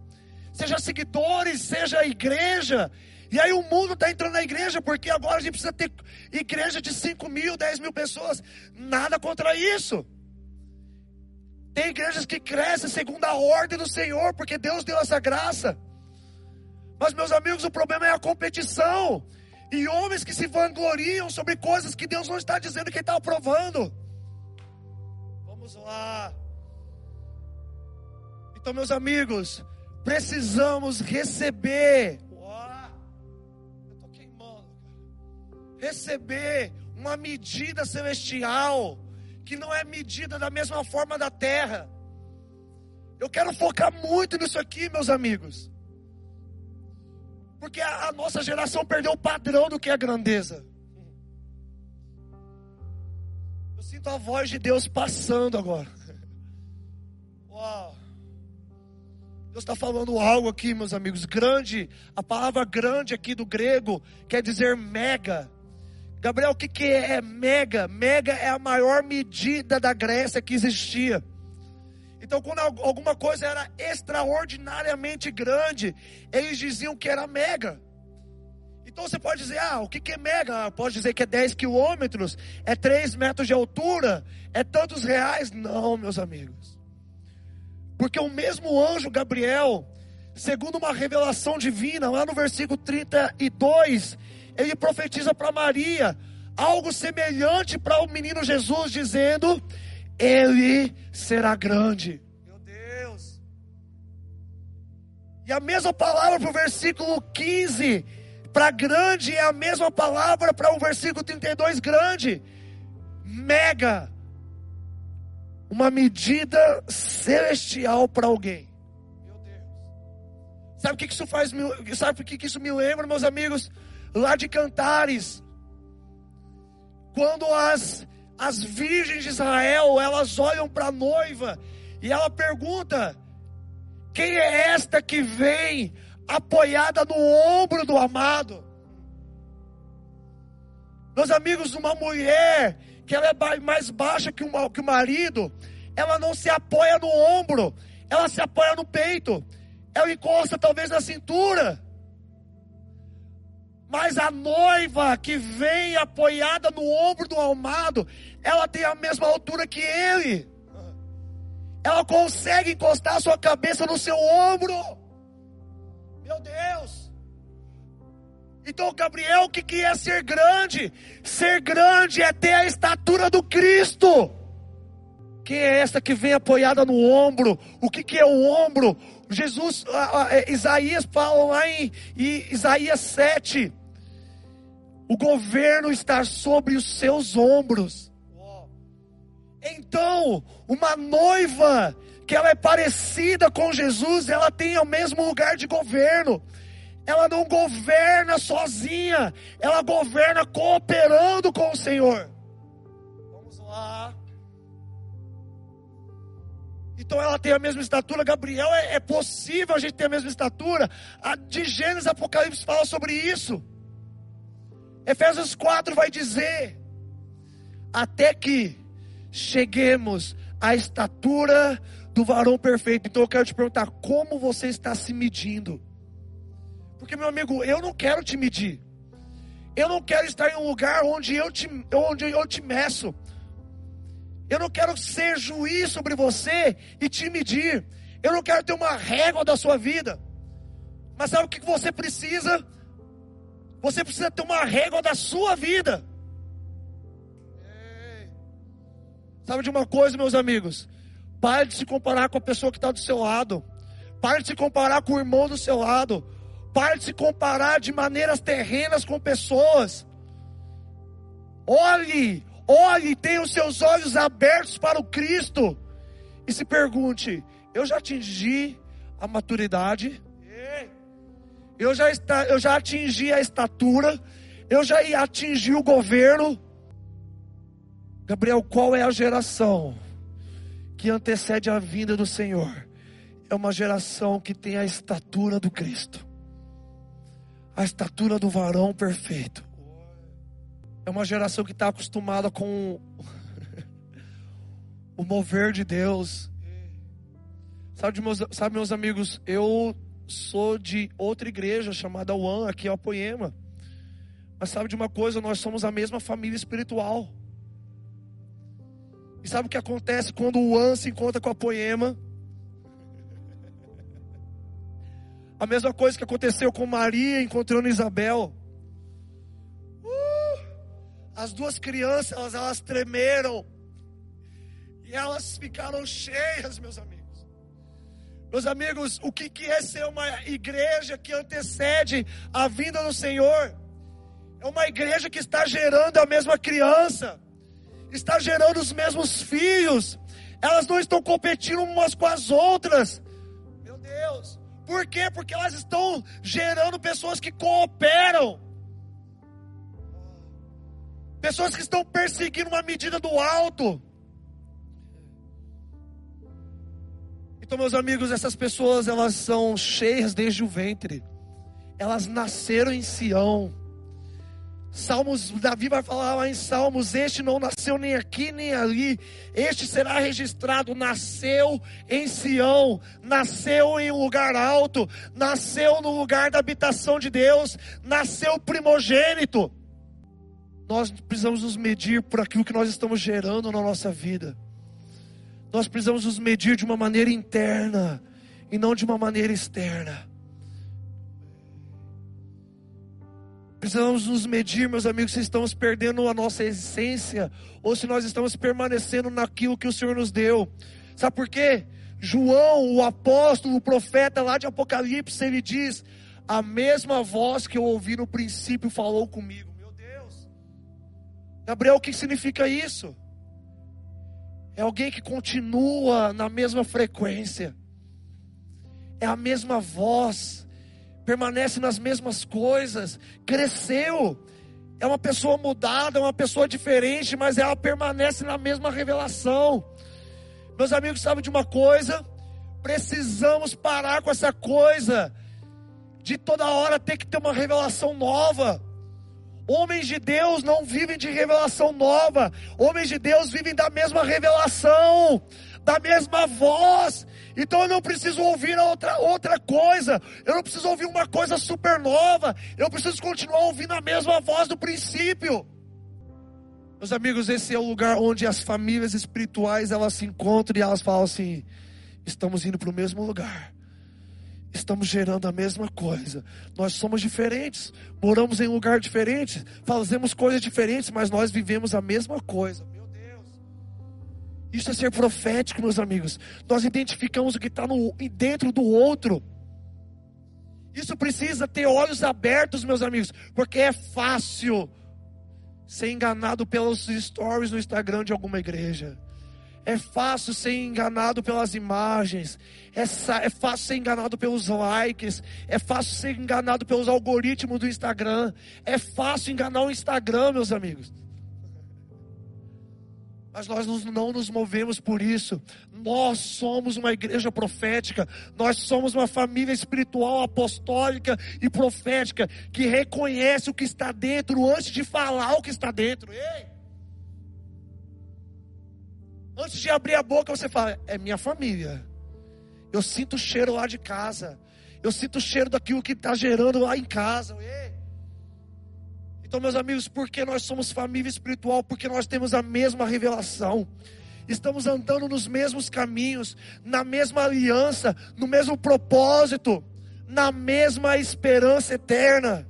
Seja seguidores, seja igreja. E aí o mundo está entrando na igreja, porque agora a gente precisa ter igreja de 5 mil, 10 mil pessoas. Nada contra isso. Tem igrejas que crescem segundo a ordem do Senhor, porque Deus deu essa graça. Mas, meus amigos, o problema é a competição. E homens que se vangloriam sobre coisas que Deus não está dizendo que está aprovando. Vamos lá. Então, meus amigos, precisamos receber. eu tô queimando. Receber uma medida celestial que não é medida da mesma forma da terra. Eu quero focar muito nisso aqui, meus amigos. Porque a, a nossa geração perdeu o padrão do que é grandeza. sinto a voz de Deus passando agora. Uau. Deus está falando algo aqui, meus amigos. Grande, a palavra grande aqui do grego quer dizer mega. Gabriel, o que, que é mega? Mega é a maior medida da Grécia que existia. Então, quando alguma coisa era extraordinariamente grande, eles diziam que era mega. Então você pode dizer, ah, o que, é mega? Pode dizer que é 10 quilômetros, é 3 metros de altura, é tantos reais. Não, meus amigos. Porque o mesmo anjo Gabriel, segundo uma revelação divina, lá no versículo 32, ele profetiza para Maria algo semelhante para o menino Jesus, dizendo: Ele será grande. Meu Deus. E a mesma palavra para o versículo 15, para grande, é a mesma palavra para o versículo 32, grande. Mega. Uma medida celestial para alguém. Sabe o que isso faz? Sabe o que isso me lembra, meus amigos? Lá de Cantares, quando as, as virgens de Israel elas olham para a noiva e ela pergunta: quem é esta que vem apoiada no ombro do amado? Meus amigos, uma mulher que ela é mais baixa que que o marido, ela não se apoia no ombro, ela se apoia no peito ela encosta talvez na cintura. Mas a noiva que vem apoiada no ombro do almado, ela tem a mesma altura que ele. Ela consegue encostar a sua cabeça no seu ombro. Meu Deus. Então, Gabriel, o que, que é ser grande? Ser grande é ter a estatura do Cristo. Quem é esta que vem apoiada no ombro? O que, que é o ombro? Jesus, é, Isaías fala lá em Isaías 7: o governo está sobre os seus ombros. Então, uma noiva que ela é parecida com Jesus, ela tem o mesmo lugar de governo. Ela não governa sozinha, ela governa cooperando com o Senhor. Vamos lá. Então ela tem a mesma estatura. Gabriel, é, é possível a gente ter a mesma estatura? A, de Gênesis Apocalipse fala sobre isso. Efésios 4 vai dizer: Até que cheguemos à estatura do varão perfeito. Então eu quero te perguntar: como você está se medindo? Porque, meu amigo, eu não quero te medir. Eu não quero estar em um lugar onde eu te, onde eu te meço. Eu não quero ser juiz sobre você e te medir. Eu não quero ter uma régua da sua vida. Mas sabe o que você precisa? Você precisa ter uma régua da sua vida. Sabe de uma coisa, meus amigos? Pare de se comparar com a pessoa que está do seu lado. Pare de se comparar com o irmão do seu lado. Pare de se comparar de maneiras terrenas com pessoas. Olhe Olhe tenha os seus olhos abertos para o Cristo. E se pergunte: eu já atingi a maturidade? Eu já, está, eu já atingi a estatura? Eu já atingi o governo? Gabriel, qual é a geração que antecede a vinda do Senhor? É uma geração que tem a estatura do Cristo, a estatura do varão perfeito. É uma geração que está acostumada com o mover de Deus. Sabe meus, sabe, meus amigos, eu sou de outra igreja chamada One, aqui é o Poema. Mas sabe de uma coisa, nós somos a mesma família espiritual. E sabe o que acontece quando o One se encontra com a Poema? A mesma coisa que aconteceu com Maria encontrando Isabel. As duas crianças, elas, elas tremeram. E elas ficaram cheias, meus amigos. Meus amigos, o que, que é ser uma igreja que antecede a vinda do Senhor? É uma igreja que está gerando a mesma criança, está gerando os mesmos filhos, elas não estão competindo umas com as outras. Meu Deus, por quê? Porque elas estão gerando pessoas que cooperam. Pessoas que estão perseguindo uma medida do alto. Então, meus amigos, essas pessoas elas são cheias desde o ventre. Elas nasceram em Sião. Salmos, Davi vai falar lá em Salmos: Este não nasceu nem aqui nem ali, este será registrado. Nasceu em Sião, nasceu em um lugar alto, nasceu no lugar da habitação de Deus, nasceu primogênito nós precisamos nos medir por aquilo que nós estamos gerando na nossa vida. Nós precisamos nos medir de uma maneira interna e não de uma maneira externa. Precisamos nos medir, meus amigos, se estamos perdendo a nossa essência ou se nós estamos permanecendo naquilo que o Senhor nos deu. Sabe por quê? João, o apóstolo, o profeta lá de Apocalipse, ele diz: A mesma voz que eu ouvi no princípio falou comigo. Meu Deus. Gabriel, o que significa isso? É alguém que continua na mesma frequência, é a mesma voz permanece nas mesmas coisas, cresceu, é uma pessoa mudada, é uma pessoa diferente, mas ela permanece na mesma revelação. Meus amigos, sabem de uma coisa? Precisamos parar com essa coisa de toda hora ter que ter uma revelação nova. Homens de Deus não vivem de revelação nova, homens de Deus vivem da mesma revelação, da mesma voz. Então eu não preciso ouvir outra, outra coisa, eu não preciso ouvir uma coisa super nova, eu preciso continuar ouvindo a mesma voz do princípio. Meus amigos, esse é o lugar onde as famílias espirituais elas se encontram e elas falam assim: estamos indo para o mesmo lugar estamos gerando a mesma coisa. Nós somos diferentes, moramos em lugar diferente, fazemos coisas diferentes, mas nós vivemos a mesma coisa. Isso é ser profético, meus amigos. Nós identificamos o que está dentro do outro. Isso precisa ter olhos abertos, meus amigos, porque é fácil ser enganado pelos stories no Instagram de alguma igreja. É fácil ser enganado pelas imagens. É, é, fácil ser enganado pelos likes. É fácil ser enganado pelos algoritmos do Instagram. É fácil enganar o Instagram, meus amigos. Mas nós não nos movemos por isso. Nós somos uma igreja profética. Nós somos uma família espiritual, apostólica e profética que reconhece o que está dentro antes de falar o que está dentro. Ei! Antes de abrir a boca, você fala: É minha família. Eu sinto o cheiro lá de casa. Eu sinto o cheiro daquilo que está gerando lá em casa. Então, meus amigos, porque nós somos família espiritual? Porque nós temos a mesma revelação. Estamos andando nos mesmos caminhos, na mesma aliança, no mesmo propósito, na mesma esperança eterna.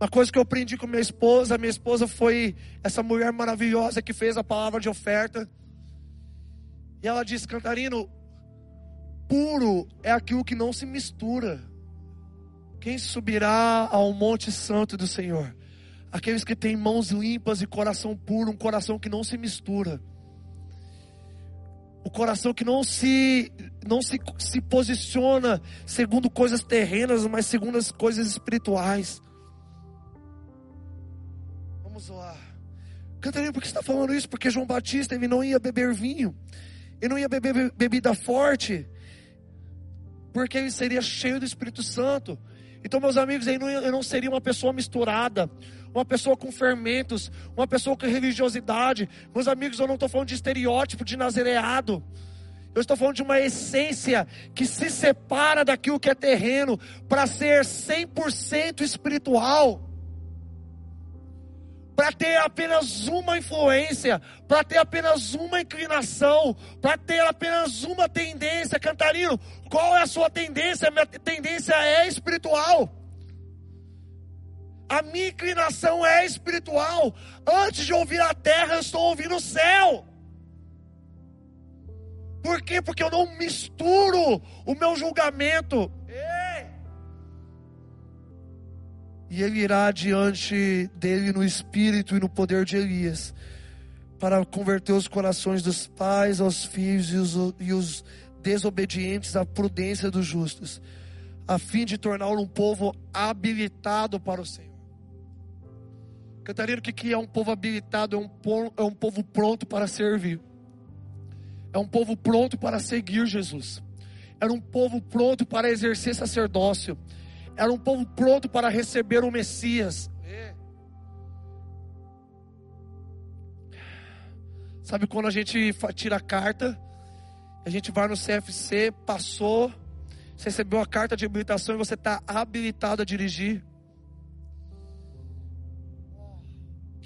Uma coisa que eu aprendi com minha esposa, minha esposa foi essa mulher maravilhosa que fez a palavra de oferta. E ela disse: Cantarino, puro é aquilo que não se mistura. Quem subirá ao Monte Santo do Senhor? Aqueles que têm mãos limpas e coração puro, um coração que não se mistura. O coração que não se não se, se posiciona segundo coisas terrenas, mas segundo as coisas espirituais. Vamos lá. Cantarina, por que você está falando isso? Porque João Batista ele não ia beber vinho, ele não ia beber bebida forte, porque ele seria cheio do Espírito Santo. Então, meus amigos, eu não seria uma pessoa misturada, uma pessoa com fermentos, uma pessoa com religiosidade. Meus amigos, eu não estou falando de estereótipo, de nazereado. Eu estou falando de uma essência que se separa daquilo que é terreno para ser 100% espiritual. Para ter apenas uma influência, para ter apenas uma inclinação, para ter apenas uma tendência. Cantarino, qual é a sua tendência? Minha tendência é espiritual. A minha inclinação é espiritual. Antes de ouvir a terra, eu estou ouvindo o céu. Por quê? Porque eu não misturo o meu julgamento. E ele irá diante dele no espírito e no poder de Elias, para converter os corações dos pais aos filhos e os, e os desobedientes à prudência dos justos, a fim de torná-lo um povo habilitado para o Senhor. Catarina, o que é um povo habilitado? É um povo, é um povo pronto para servir. É um povo pronto para seguir Jesus. Era um povo pronto para exercer sacerdócio. Era um povo pronto para receber o Messias. Sabe quando a gente tira a carta, a gente vai no CFC, passou, você recebeu a carta de habilitação e você está habilitado a dirigir.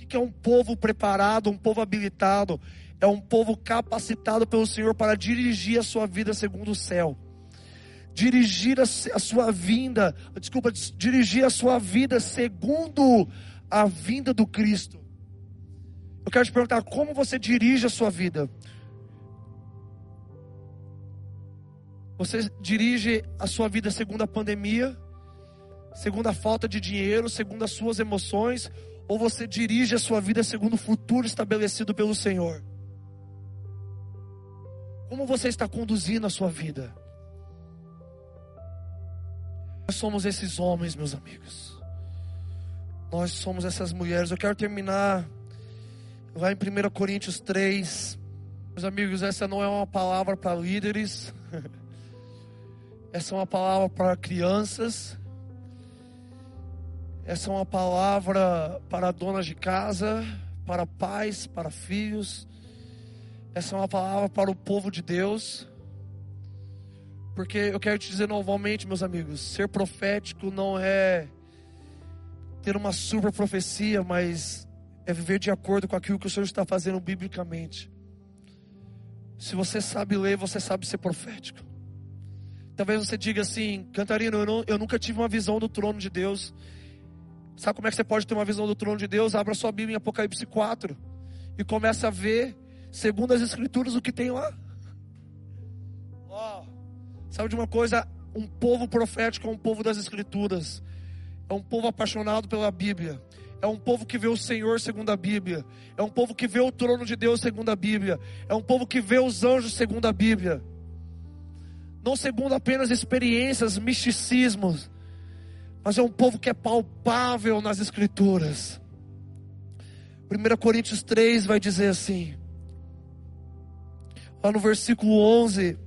que é um povo preparado, um povo habilitado, é um povo capacitado pelo Senhor para dirigir a sua vida segundo o céu. Dirigir a, a sua vinda, desculpa, dirigir a sua vida segundo a vinda do Cristo. Eu quero te perguntar como você dirige a sua vida. Você dirige a sua vida segundo a pandemia, segundo a falta de dinheiro, segundo as suas emoções, ou você dirige a sua vida segundo o futuro estabelecido pelo Senhor? Como você está conduzindo a sua vida? Nós somos esses homens, meus amigos. Nós somos essas mulheres. Eu quero terminar lá em 1 Coríntios 3. Meus amigos, essa não é uma palavra para líderes. Essa é uma palavra para crianças. Essa é uma palavra para donas de casa, para pais, para filhos. Essa é uma palavra para o povo de Deus. Porque eu quero te dizer novamente, meus amigos, ser profético não é ter uma super profecia, mas é viver de acordo com aquilo que o Senhor está fazendo biblicamente. Se você sabe ler, você sabe ser profético. Talvez você diga assim, Cantarino, eu, não, eu nunca tive uma visão do trono de Deus. Sabe como é que você pode ter uma visão do trono de Deus? Abra sua Bíblia em Apocalipse 4 e começa a ver, segundo as Escrituras, o que tem lá. Oh, sabe de uma coisa? Um povo profético é um povo das Escrituras, é um povo apaixonado pela Bíblia, é um povo que vê o Senhor segundo a Bíblia, é um povo que vê o trono de Deus segundo a Bíblia, é um povo que vê os anjos segundo a Bíblia. Não segundo apenas experiências, misticismos, mas é um povo que é palpável nas Escrituras. 1 Coríntios 3 vai dizer assim, lá no versículo 11: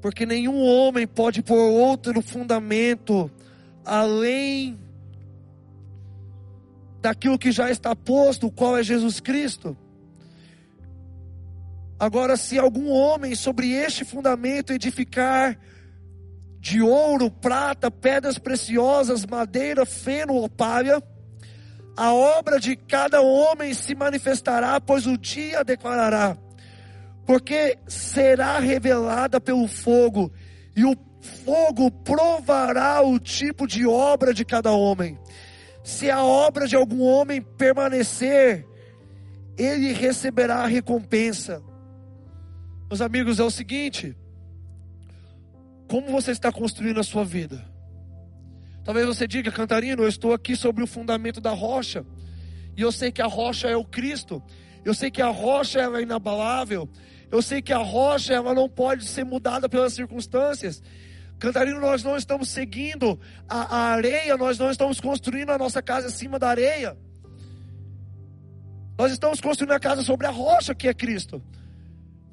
Porque nenhum homem pode pôr outro fundamento além daquilo que já está posto, qual é Jesus Cristo. Agora, se algum homem sobre este fundamento edificar de ouro, prata, pedras preciosas, madeira, feno ou palha, a obra de cada homem se manifestará, pois o dia declarará, porque será revelada pelo fogo, e o fogo provará o tipo de obra de cada homem. Se a obra de algum homem permanecer, ele receberá a recompensa. Meus amigos, é o seguinte: como você está construindo a sua vida? Talvez você diga, Cantarino, eu estou aqui sobre o fundamento da rocha, e eu sei que a rocha é o Cristo, eu sei que a rocha ela é inabalável, eu sei que a rocha ela não pode ser mudada pelas circunstâncias. Cantarino, nós não estamos seguindo a, a areia, nós não estamos construindo a nossa casa acima da areia. Nós estamos construindo a casa sobre a rocha que é Cristo.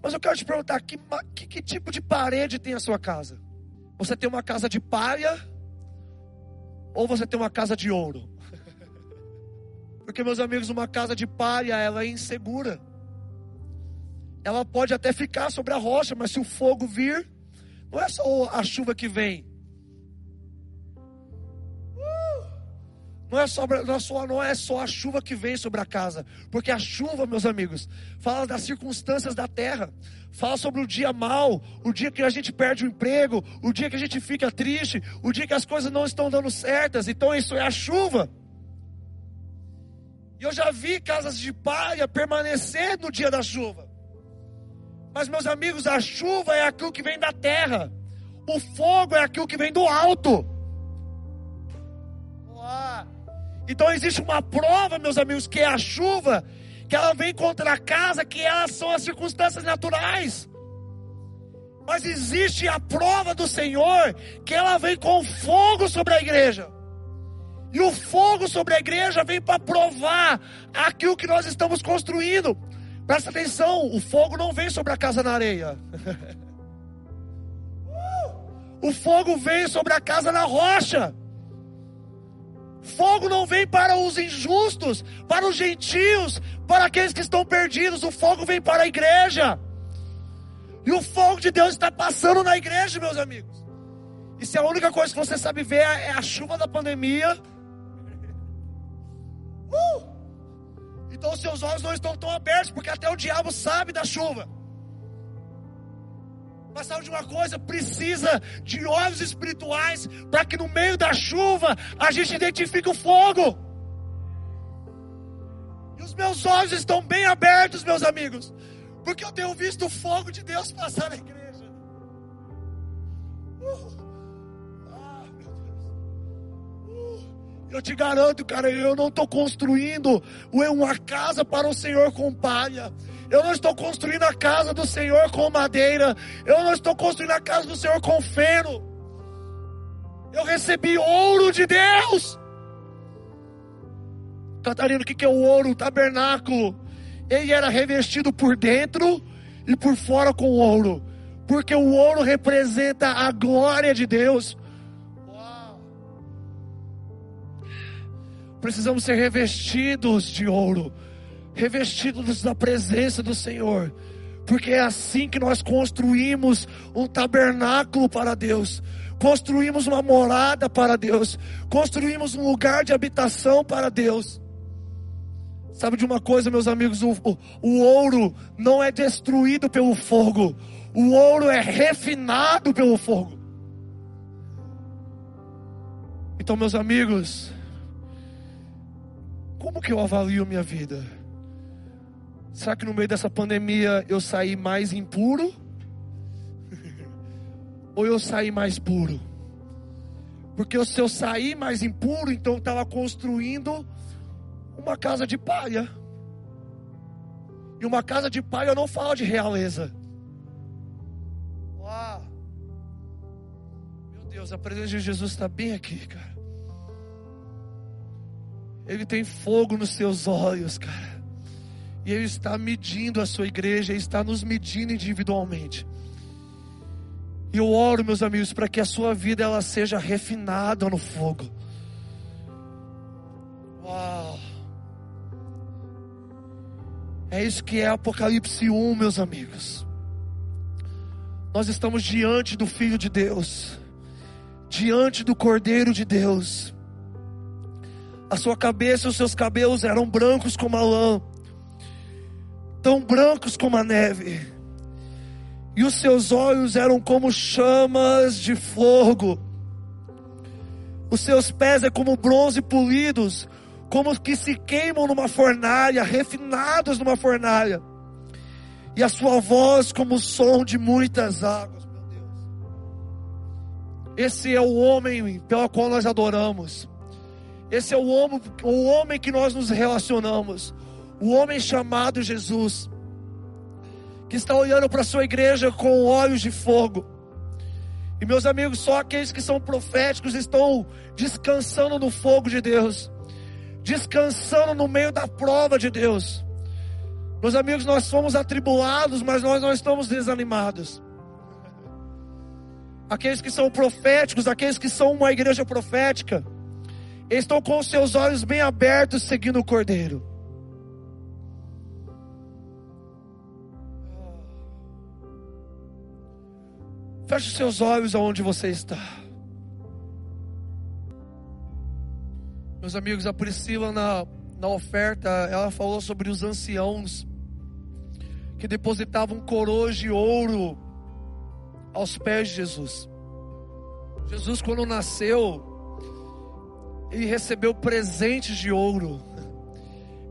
Mas eu quero te perguntar: que, que, que tipo de parede tem a sua casa? Você tem uma casa de palha? Ou você tem uma casa de ouro? Porque, meus amigos, uma casa de palha ela é insegura. Ela pode até ficar sobre a rocha, mas se o fogo vir, não é só a chuva que vem, Não é, só, não, é só, não é só a chuva que vem sobre a casa, porque a chuva, meus amigos, fala das circunstâncias da terra, fala sobre o dia mal, o dia que a gente perde o emprego, o dia que a gente fica triste, o dia que as coisas não estão dando certas, então isso é a chuva. E eu já vi casas de palha permanecer no dia da chuva, mas meus amigos, a chuva é aquilo que vem da terra, o fogo é aquilo que vem do alto. Então existe uma prova, meus amigos, que é a chuva, que ela vem contra a casa, que elas são as circunstâncias naturais. Mas existe a prova do Senhor, que ela vem com fogo sobre a igreja. E o fogo sobre a igreja vem para provar aquilo que nós estamos construindo. Presta atenção, o fogo não vem sobre a casa na areia. o fogo vem sobre a casa na rocha. Fogo não vem para os injustos, para os gentios, para aqueles que estão perdidos. O fogo vem para a igreja. E o fogo de Deus está passando na igreja, meus amigos. E se a única coisa que você sabe ver é a chuva da pandemia, uh! então os seus olhos não estão tão abertos, porque até o diabo sabe da chuva. Mas sabe de uma coisa? Precisa de olhos espirituais para que no meio da chuva a gente identifique o fogo. E os meus olhos estão bem abertos, meus amigos, porque eu tenho visto o fogo de Deus passar na igreja. Uh. Eu te garanto, cara, eu não estou construindo uma casa para o Senhor com palha. Eu não estou construindo a casa do Senhor com madeira. Eu não estou construindo a casa do Senhor com feno. Eu recebi ouro de Deus. Catarina, o que é o ouro? O tabernáculo. Ele era revestido por dentro e por fora com ouro. Porque o ouro representa a glória de Deus. Precisamos ser revestidos de ouro revestidos da presença do Senhor, porque é assim que nós construímos um tabernáculo para Deus, construímos uma morada para Deus, construímos um lugar de habitação para Deus. Sabe de uma coisa, meus amigos? O, o, o ouro não é destruído pelo fogo, o ouro é refinado pelo fogo. Então, meus amigos, como que eu avalio minha vida? Será que no meio dessa pandemia eu saí mais impuro? Ou eu saí mais puro? Porque se eu sair mais impuro, então eu estava construindo uma casa de palha. E uma casa de palha não fala de realeza. Uau. Meu Deus, a presença de Jesus está bem aqui, cara. Ele tem fogo nos seus olhos, cara. E Ele está medindo a sua igreja, Ele está nos medindo individualmente. E eu oro, meus amigos, para que a sua vida ela seja refinada no fogo. Uau! É isso que é Apocalipse 1, meus amigos. Nós estamos diante do Filho de Deus, diante do Cordeiro de Deus. A sua cabeça e os seus cabelos eram brancos como a lã tão brancos como a neve, e os seus olhos eram como chamas de fogo, os seus pés é como bronze polidos, como que se queimam numa fornalha, refinados numa fornalha, e a sua voz como o som de muitas águas, meu Deus. Esse é o homem pelo qual nós adoramos. Esse é o homem, o homem que nós nos relacionamos o homem chamado Jesus, que está olhando para a sua igreja com olhos de fogo. E meus amigos, só aqueles que são proféticos estão descansando no fogo de Deus, descansando no meio da prova de Deus. Meus amigos, nós somos atribulados, mas nós não estamos desanimados. Aqueles que são proféticos, aqueles que são uma igreja profética, estão com seus olhos bem abertos seguindo o Cordeiro. Feche seus olhos aonde você está. Meus amigos, a Priscila na, na oferta, ela falou sobre os anciãos que depositavam coroas de ouro aos pés de Jesus. Jesus, quando nasceu, ele recebeu presentes de ouro,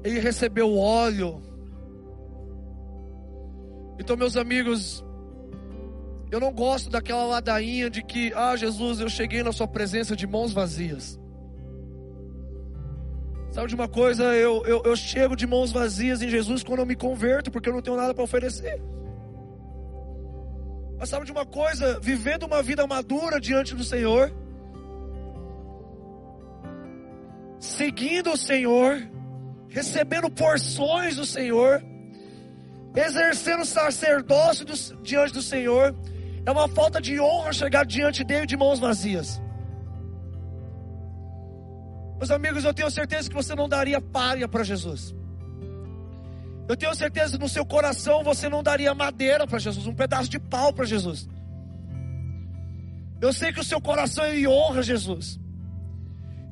ele recebeu óleo. Então, meus amigos, eu não gosto daquela ladainha de que, ah, Jesus, eu cheguei na Sua presença de mãos vazias. Sabe de uma coisa? Eu, eu, eu chego de mãos vazias em Jesus quando eu me converto, porque eu não tenho nada para oferecer. Mas sabe de uma coisa? Vivendo uma vida madura diante do Senhor, seguindo o Senhor, recebendo porções do Senhor, exercendo sacerdócio do, diante do Senhor, é uma falta de honra chegar diante dele de mãos vazias. Meus amigos, eu tenho certeza que você não daria palha para Jesus. Eu tenho certeza que no seu coração você não daria madeira para Jesus, um pedaço de pau para Jesus. Eu sei que o seu coração ele honra Jesus.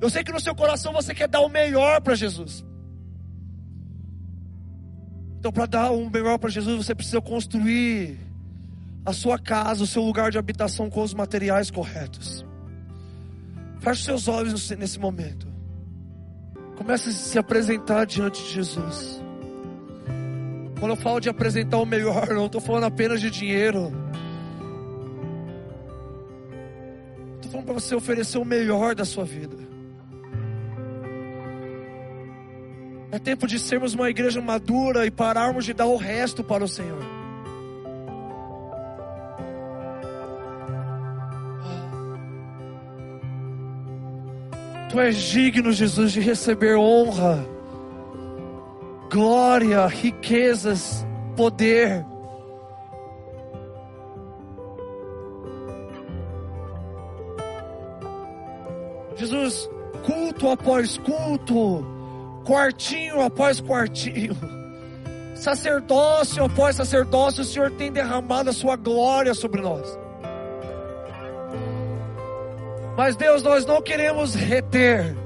Eu sei que no seu coração você quer dar o melhor para Jesus. Então, para dar o melhor para Jesus, você precisa construir a sua casa, o seu lugar de habitação com os materiais corretos. Feche seus olhos nesse momento. Comece a se apresentar diante de Jesus. Quando eu falo de apresentar o melhor, não estou falando apenas de dinheiro. Estou falando para você oferecer o melhor da sua vida. É tempo de sermos uma igreja madura e pararmos de dar o resto para o Senhor. Tu és digno, Jesus, de receber honra, glória, riquezas, poder. Jesus, culto após culto, quartinho após quartinho, sacerdócio após sacerdócio, o Senhor tem derramado a sua glória sobre nós. Mas Deus, nós não queremos reter.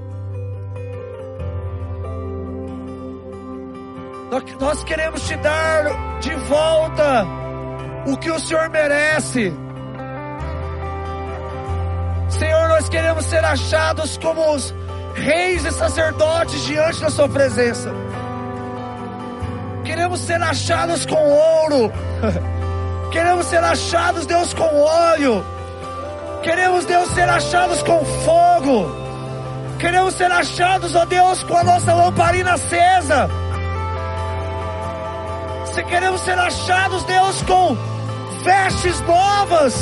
Nós queremos te dar de volta o que o Senhor merece. Senhor, nós queremos ser achados como os reis e sacerdotes diante da Sua presença. Queremos ser achados com ouro. Queremos ser achados, Deus, com óleo. Queremos, Deus, ser achados com fogo. Queremos ser achados, ó Deus, com a nossa lamparina acesa. Se queremos ser achados, Deus, com vestes novas.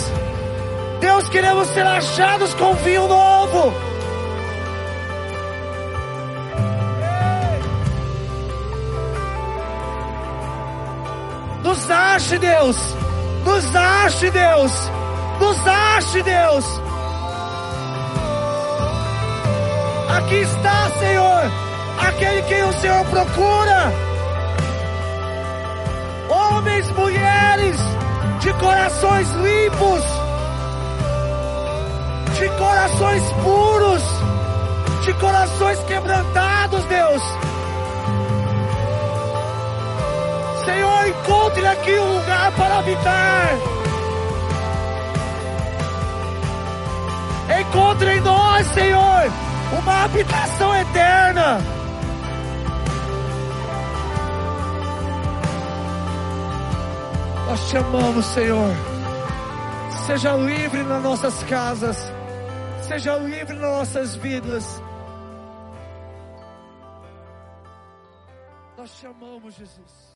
Deus, queremos ser achados com vinho novo. Nos ache, Deus. Nos ache, Deus. Nos ache, Deus. Aqui está, Senhor, aquele que o Senhor procura. Homens, mulheres, de corações limpos, de corações puros, de corações quebrantados, Deus. Encontre aqui um lugar para habitar. Encontre em nós, Senhor, uma habitação eterna. Nós te amamos, Senhor. Seja livre nas nossas casas, seja livre nas nossas vidas. Nós te amamos, Jesus.